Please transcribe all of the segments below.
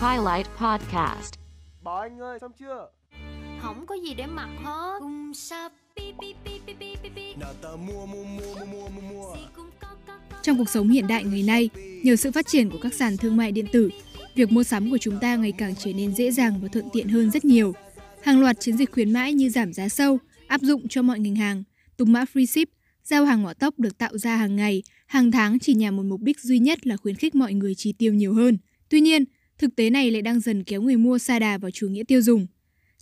Highlight Podcast. Bảo anh ơi, xong chưa? Không có gì để mặc hết. Cùng sắp mua mua mua mua mua mua Trong cuộc sống hiện đại ngày nay, nhờ sự phát triển của các sàn thương mại điện tử, việc mua sắm của chúng ta ngày càng trở nên dễ dàng và thuận tiện hơn rất nhiều. Hàng loạt chiến dịch khuyến mãi như giảm giá sâu, áp dụng cho mọi ngành hàng, tung mã free ship, giao hàng hỏa tốc được tạo ra hàng ngày, hàng tháng chỉ nhằm một mục đích duy nhất là khuyến khích mọi người chi tiêu nhiều hơn. Tuy nhiên, thực tế này lại đang dần kéo người mua xa đà vào chủ nghĩa tiêu dùng.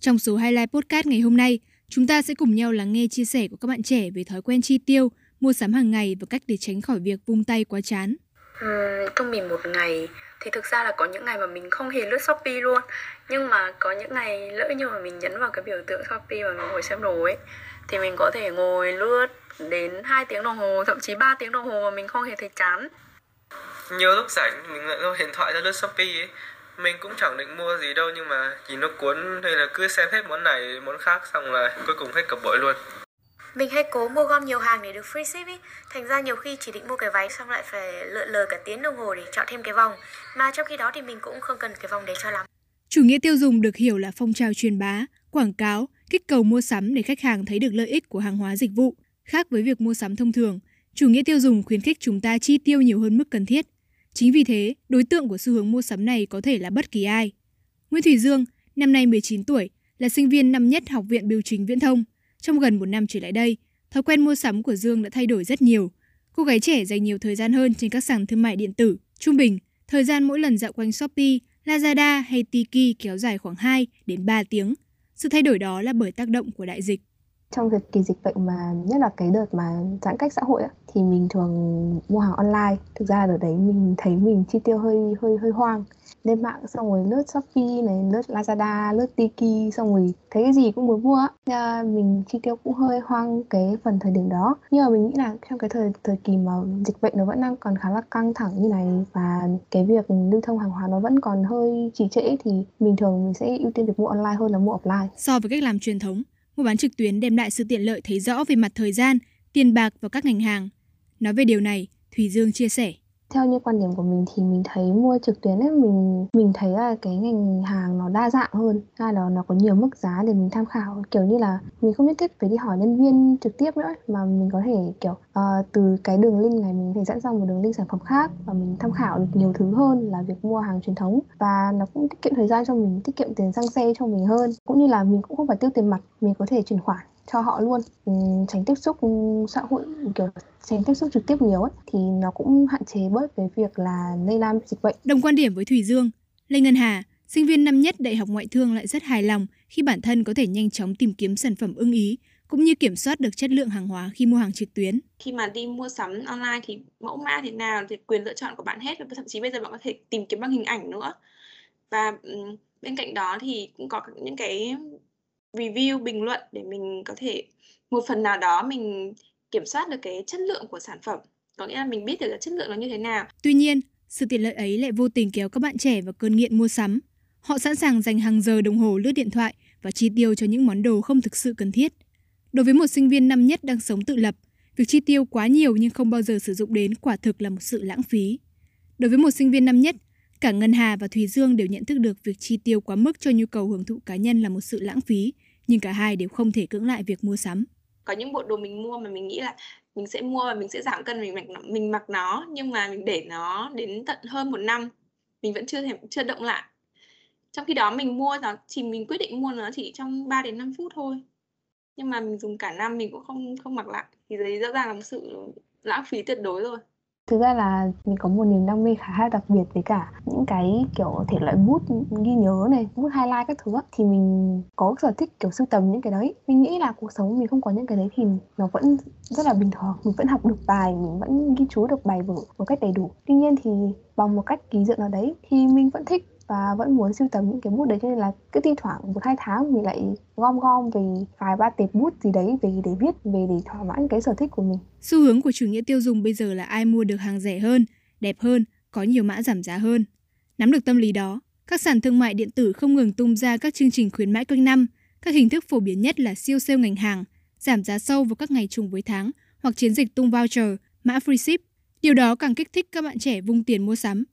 Trong số Highlight Podcast ngày hôm nay, chúng ta sẽ cùng nhau lắng nghe chia sẻ của các bạn trẻ về thói quen chi tiêu, mua sắm hàng ngày và cách để tránh khỏi việc vung tay quá chán. Ừ, trung bình một ngày thì thực ra là có những ngày mà mình không hề lướt Shopee luôn. Nhưng mà có những ngày lỡ như mà mình nhấn vào cái biểu tượng Shopee và mình ngồi xem đồ ấy, thì mình có thể ngồi lướt đến 2 tiếng đồng hồ, thậm chí 3 tiếng đồng hồ mà mình không hề thấy chán. Nhiều lúc rảnh, mình lại lôi điện thoại ra lướt shopee ấy. Mình cũng chẳng định mua gì đâu, nhưng mà nhìn nó cuốn hay là cứ xem hết món này, món khác, xong là cuối cùng hết cả bội luôn. Mình hay cố mua gom nhiều hàng để được free ship ý Thành ra nhiều khi chỉ định mua cái váy xong lại phải lượn lờ cả tiếng đồng hồ để chọn thêm cái vòng Mà trong khi đó thì mình cũng không cần cái vòng đấy cho lắm Chủ nghĩa tiêu dùng được hiểu là phong trào truyền bá, quảng cáo, kích cầu mua sắm để khách hàng thấy được lợi ích của hàng hóa dịch vụ. Khác với việc mua sắm thông thường, chủ nghĩa tiêu dùng khuyến khích chúng ta chi tiêu nhiều hơn mức cần thiết. Chính vì thế, đối tượng của xu hướng mua sắm này có thể là bất kỳ ai. Nguyễn Thủy Dương, năm nay 19 tuổi, là sinh viên năm nhất Học viện Biểu chính Viễn thông. Trong gần một năm trở lại đây, thói quen mua sắm của Dương đã thay đổi rất nhiều. Cô gái trẻ dành nhiều thời gian hơn trên các sàn thương mại điện tử. Trung bình, thời gian mỗi lần dạo quanh Shopee, Lazada hay Tiki kéo dài khoảng 2 đến 3 tiếng. Sự thay đổi đó là bởi tác động của đại dịch trong thời kỳ dịch bệnh mà nhất là cái đợt mà giãn cách xã hội á, thì mình thường mua hàng online. Thực ra ở đấy mình thấy mình chi tiêu hơi hơi hơi hoang. Lên mạng xong rồi lướt shopee này lướt lazada lướt tiki xong rồi thấy cái gì cũng muốn mua á. Mình chi tiêu cũng hơi hoang cái phần thời điểm đó. Nhưng mà mình nghĩ là trong cái thời thời kỳ mà dịch bệnh nó vẫn đang còn khá là căng thẳng như này và cái việc lưu thông hàng hóa nó vẫn còn hơi trì trệ thì mình thường mình sẽ ưu tiên việc mua online hơn là mua offline. So với cách làm truyền thống, mua bán trực tuyến đem lại sự tiện lợi thấy rõ về mặt thời gian, tiền bạc và các ngành hàng. Nói về điều này, Thùy Dương chia sẻ theo như quan điểm của mình thì mình thấy mua trực tuyến ấy mình mình thấy là cái ngành hàng nó đa dạng hơn hai đó nó có nhiều mức giá để mình tham khảo. Kiểu như là mình không nhất thiết phải đi hỏi nhân viên trực tiếp nữa mà mình có thể kiểu uh, từ cái đường link này mình có thể dẫn sang một đường link sản phẩm khác và mình tham khảo được nhiều thứ hơn là việc mua hàng truyền thống. Và nó cũng tiết kiệm thời gian cho mình tiết kiệm tiền xăng xe cho mình hơn. Cũng như là mình cũng không phải tiêu tiền mặt mình có thể chuyển khoản cho họ luôn. Ừ, tránh tiếp xúc ừ, xã hội kiểu tránh tiếp xúc trực tiếp nhiều ấy thì nó cũng hạn chế bớt cái việc là lây lan dịch bệnh. Đồng quan điểm với Thùy Dương, Lê Ngân Hà, sinh viên năm nhất Đại học Ngoại thương lại rất hài lòng khi bản thân có thể nhanh chóng tìm kiếm sản phẩm ưng ý, cũng như kiểm soát được chất lượng hàng hóa khi mua hàng trực tuyến. khi mà đi mua sắm online thì mẫu mã thế nào thì quyền lựa chọn của bạn hết và thậm chí bây giờ bạn có thể tìm kiếm bằng hình ảnh nữa. Và ừm, bên cạnh đó thì cũng có những cái review bình luận để mình có thể một phần nào đó mình kiểm soát được cái chất lượng của sản phẩm có nghĩa là mình biết được là chất lượng nó như thế nào Tuy nhiên, sự tiện lợi ấy lại vô tình kéo các bạn trẻ vào cơn nghiện mua sắm. Họ sẵn sàng dành hàng giờ đồng hồ lướt điện thoại và chi tiêu cho những món đồ không thực sự cần thiết. Đối với một sinh viên năm nhất đang sống tự lập, việc chi tiêu quá nhiều nhưng không bao giờ sử dụng đến quả thực là một sự lãng phí. Đối với một sinh viên năm nhất, cả Ngân Hà và Thùy Dương đều nhận thức được việc chi tiêu quá mức cho nhu cầu hưởng thụ cá nhân là một sự lãng phí, nhưng cả hai đều không thể cưỡng lại việc mua sắm. có những bộ đồ mình mua mà mình nghĩ là mình sẽ mua và mình sẽ giảm cân mình mặc nó, mình mặc nó nhưng mà mình để nó đến tận hơn một năm mình vẫn chưa thể chưa động lại. Trong khi đó mình mua nó chỉ mình quyết định mua nó chỉ trong 3 đến 5 phút thôi. Nhưng mà mình dùng cả năm mình cũng không không mặc lại. Thì đấy rõ ràng là một sự lãng phí tuyệt đối rồi thực ra là mình có một niềm đam mê khá là đặc biệt với cả những cái kiểu thể loại bút ghi nhớ này, bút highlight các thứ thì mình có sở thích kiểu sưu tầm những cái đấy. Mình nghĩ là cuộc sống mình không có những cái đấy thì nó vẫn rất là bình thường, mình vẫn học được bài, mình vẫn ghi chú được bài vở một cách đầy đủ. Tuy nhiên thì bằng một cách kỳ diệu nào đấy thì mình vẫn thích và vẫn muốn sưu tầm những cái bút đấy cho nên là cứ thi thoảng một hai tháng mình lại gom gom về vài ba tệp bút gì đấy về để viết về để thỏa mãn cái sở thích của mình Xu hướng của chủ nghĩa tiêu dùng bây giờ là ai mua được hàng rẻ hơn, đẹp hơn, có nhiều mã giảm giá hơn. Nắm được tâm lý đó, các sàn thương mại điện tử không ngừng tung ra các chương trình khuyến mãi quanh năm. Các hình thức phổ biến nhất là siêu sale ngành hàng, giảm giá sâu vào các ngày trùng với tháng hoặc chiến dịch tung voucher, mã free ship. Điều đó càng kích thích các bạn trẻ vung tiền mua sắm.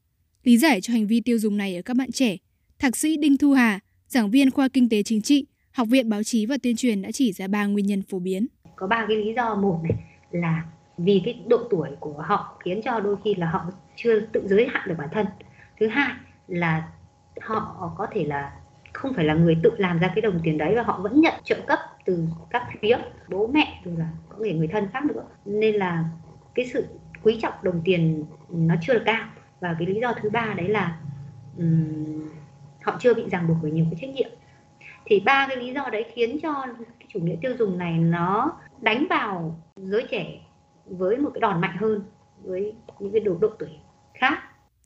Lý giải cho hành vi tiêu dùng này ở các bạn trẻ, Thạc sĩ Đinh Thu Hà, giảng viên khoa Kinh tế Chính trị, Học viện Báo chí và Tuyên truyền đã chỉ ra ba nguyên nhân phổ biến. Có ba cái lý do một này là vì cái độ tuổi của họ khiến cho đôi khi là họ chưa tự giới hạn được bản thân. Thứ hai là họ có thể là không phải là người tự làm ra cái đồng tiền đấy và họ vẫn nhận trợ cấp từ các phía bố mẹ rồi là có thể người thân khác nữa nên là cái sự quý trọng đồng tiền nó chưa được cao và cái lý do thứ ba đấy là um, họ chưa bị ràng buộc bởi nhiều cái trách nhiệm thì ba cái lý do đấy khiến cho cái chủ nghĩa tiêu dùng này nó đánh vào giới trẻ với một cái đòn mạnh hơn với những cái đồ độ tuổi khác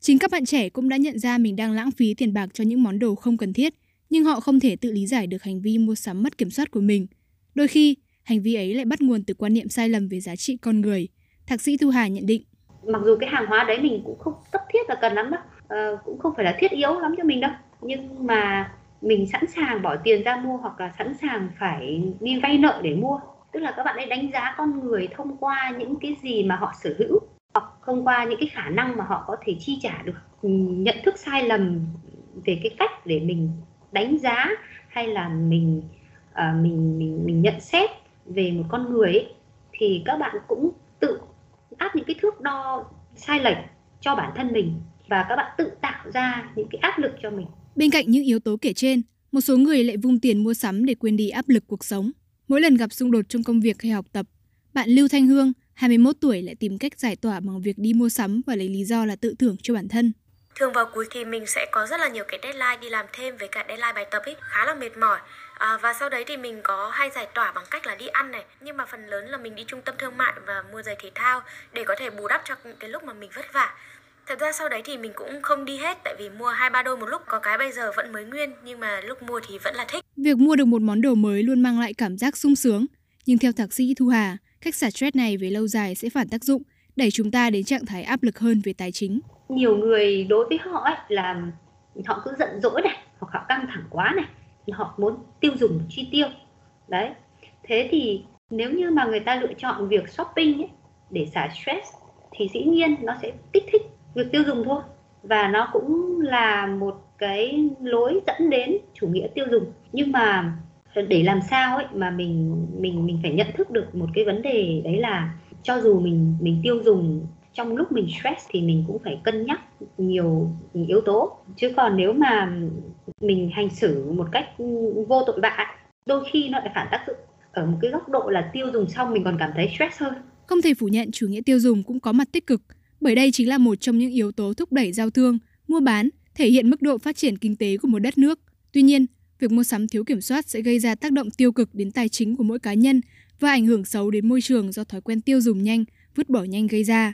Chính các bạn trẻ cũng đã nhận ra mình đang lãng phí tiền bạc cho những món đồ không cần thiết, nhưng họ không thể tự lý giải được hành vi mua sắm mất kiểm soát của mình. Đôi khi, hành vi ấy lại bắt nguồn từ quan niệm sai lầm về giá trị con người. Thạc sĩ Thu Hà nhận định. Mặc dù cái hàng hóa đấy mình cũng không cấp thiết là cần lắm đâu, à, cũng không phải là thiết yếu lắm cho mình đâu, nhưng mà mình sẵn sàng bỏ tiền ra mua hoặc là sẵn sàng phải đi vay nợ để mua. Tức là các bạn ấy đánh giá con người thông qua những cái gì mà họ sở hữu hoặc thông qua những cái khả năng mà họ có thể chi trả được nhận thức sai lầm về cái cách để mình đánh giá hay là mình uh, mình mình mình nhận xét về một con người ấy, thì các bạn cũng tự áp những cái thước đo sai lệch cho bản thân mình và các bạn tự tạo ra những cái áp lực cho mình. Bên cạnh những yếu tố kể trên, một số người lại vung tiền mua sắm để quên đi áp lực cuộc sống. Mỗi lần gặp xung đột trong công việc hay học tập, bạn Lưu Thanh Hương, 21 tuổi lại tìm cách giải tỏa bằng việc đi mua sắm và lấy lý do là tự thưởng cho bản thân. Thường vào cuối kỳ mình sẽ có rất là nhiều cái deadline đi làm thêm với cả deadline bài tập ấy, khá là mệt mỏi. À, và sau đấy thì mình có hay giải tỏa bằng cách là đi ăn này, nhưng mà phần lớn là mình đi trung tâm thương mại và mua giày thể thao để có thể bù đắp cho những cái lúc mà mình vất vả. Thật ra sau đấy thì mình cũng không đi hết tại vì mua hai ba đôi một lúc có cái bây giờ vẫn mới nguyên nhưng mà lúc mua thì vẫn là thích. Việc mua được một món đồ mới luôn mang lại cảm giác sung sướng, nhưng theo thạc sĩ Thu Hà, cách xả stress này về lâu dài sẽ phản tác dụng, đẩy chúng ta đến trạng thái áp lực hơn về tài chính. Nhiều người đối với họ ấy là họ cứ giận dỗi này, hoặc họ căng thẳng quá này, họ muốn tiêu dùng chi tiêu. Đấy. Thế thì nếu như mà người ta lựa chọn việc shopping ấy, để xả stress thì dĩ nhiên nó sẽ kích thích việc tiêu dùng thôi và nó cũng là một cái lối dẫn đến chủ nghĩa tiêu dùng nhưng mà để làm sao ấy mà mình mình mình phải nhận thức được một cái vấn đề đấy là cho dù mình mình tiêu dùng trong lúc mình stress thì mình cũng phải cân nhắc nhiều yếu tố chứ còn nếu mà mình hành xử một cách vô tội vạ đôi khi nó lại phản tác dụng ở một cái góc độ là tiêu dùng xong mình còn cảm thấy stress hơn không thể phủ nhận chủ nghĩa tiêu dùng cũng có mặt tích cực bởi đây chính là một trong những yếu tố thúc đẩy giao thương, mua bán, thể hiện mức độ phát triển kinh tế của một đất nước. Tuy nhiên, việc mua sắm thiếu kiểm soát sẽ gây ra tác động tiêu cực đến tài chính của mỗi cá nhân và ảnh hưởng xấu đến môi trường do thói quen tiêu dùng nhanh, vứt bỏ nhanh gây ra.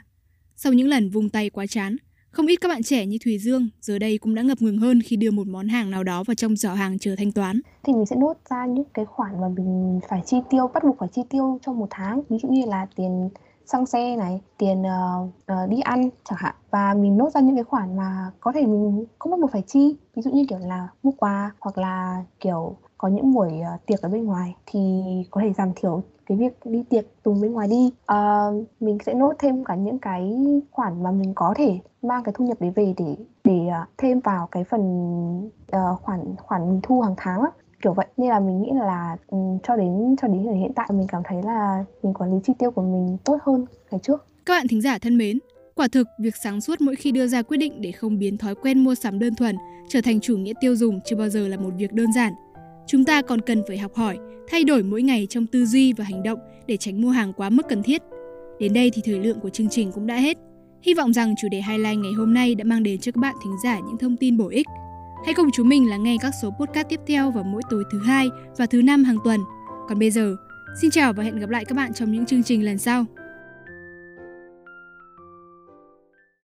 Sau những lần vung tay quá chán, không ít các bạn trẻ như Thùy Dương giờ đây cũng đã ngập ngừng hơn khi đưa một món hàng nào đó vào trong giỏ hàng chờ thanh toán. Thì mình sẽ nốt ra những cái khoản mà mình phải chi tiêu, bắt buộc phải chi tiêu trong một tháng. Ví dụ như là tiền xăng xe này tiền uh, uh, đi ăn chẳng hạn và mình nốt ra những cái khoản mà có thể mình không bắt buộc phải chi ví dụ như kiểu là mua quà hoặc là kiểu có những buổi uh, tiệc ở bên ngoài thì có thể giảm thiểu cái việc đi tiệc tùng bên ngoài đi. Uh, mình sẽ nốt thêm cả những cái khoản mà mình có thể mang cái thu nhập đấy về để để uh, thêm vào cái phần uh, khoản khoản mình thu hàng tháng á. Kiểu vậy. Nên là mình nghĩ là um, cho đến cho đến thời hiện tại mình cảm thấy là mình quản lý chi tiêu của mình tốt hơn ngày trước. Các bạn thính giả thân mến quả thực việc sáng suốt mỗi khi đưa ra quyết định để không biến thói quen mua sắm đơn thuần trở thành chủ nghĩa tiêu dùng chưa bao giờ là một việc đơn giản chúng ta còn cần phải học hỏi thay đổi mỗi ngày trong tư duy và hành động để tránh mua hàng quá mức cần thiết đến đây thì thời lượng của chương trình cũng đã hết hy vọng rằng chủ đề highlight ngày hôm nay đã mang đến cho các bạn thính giả những thông tin bổ ích Hãy cùng chúng mình lắng nghe các số podcast tiếp theo vào mỗi tối thứ hai và thứ năm hàng tuần. Còn bây giờ, xin chào và hẹn gặp lại các bạn trong những chương trình lần sau.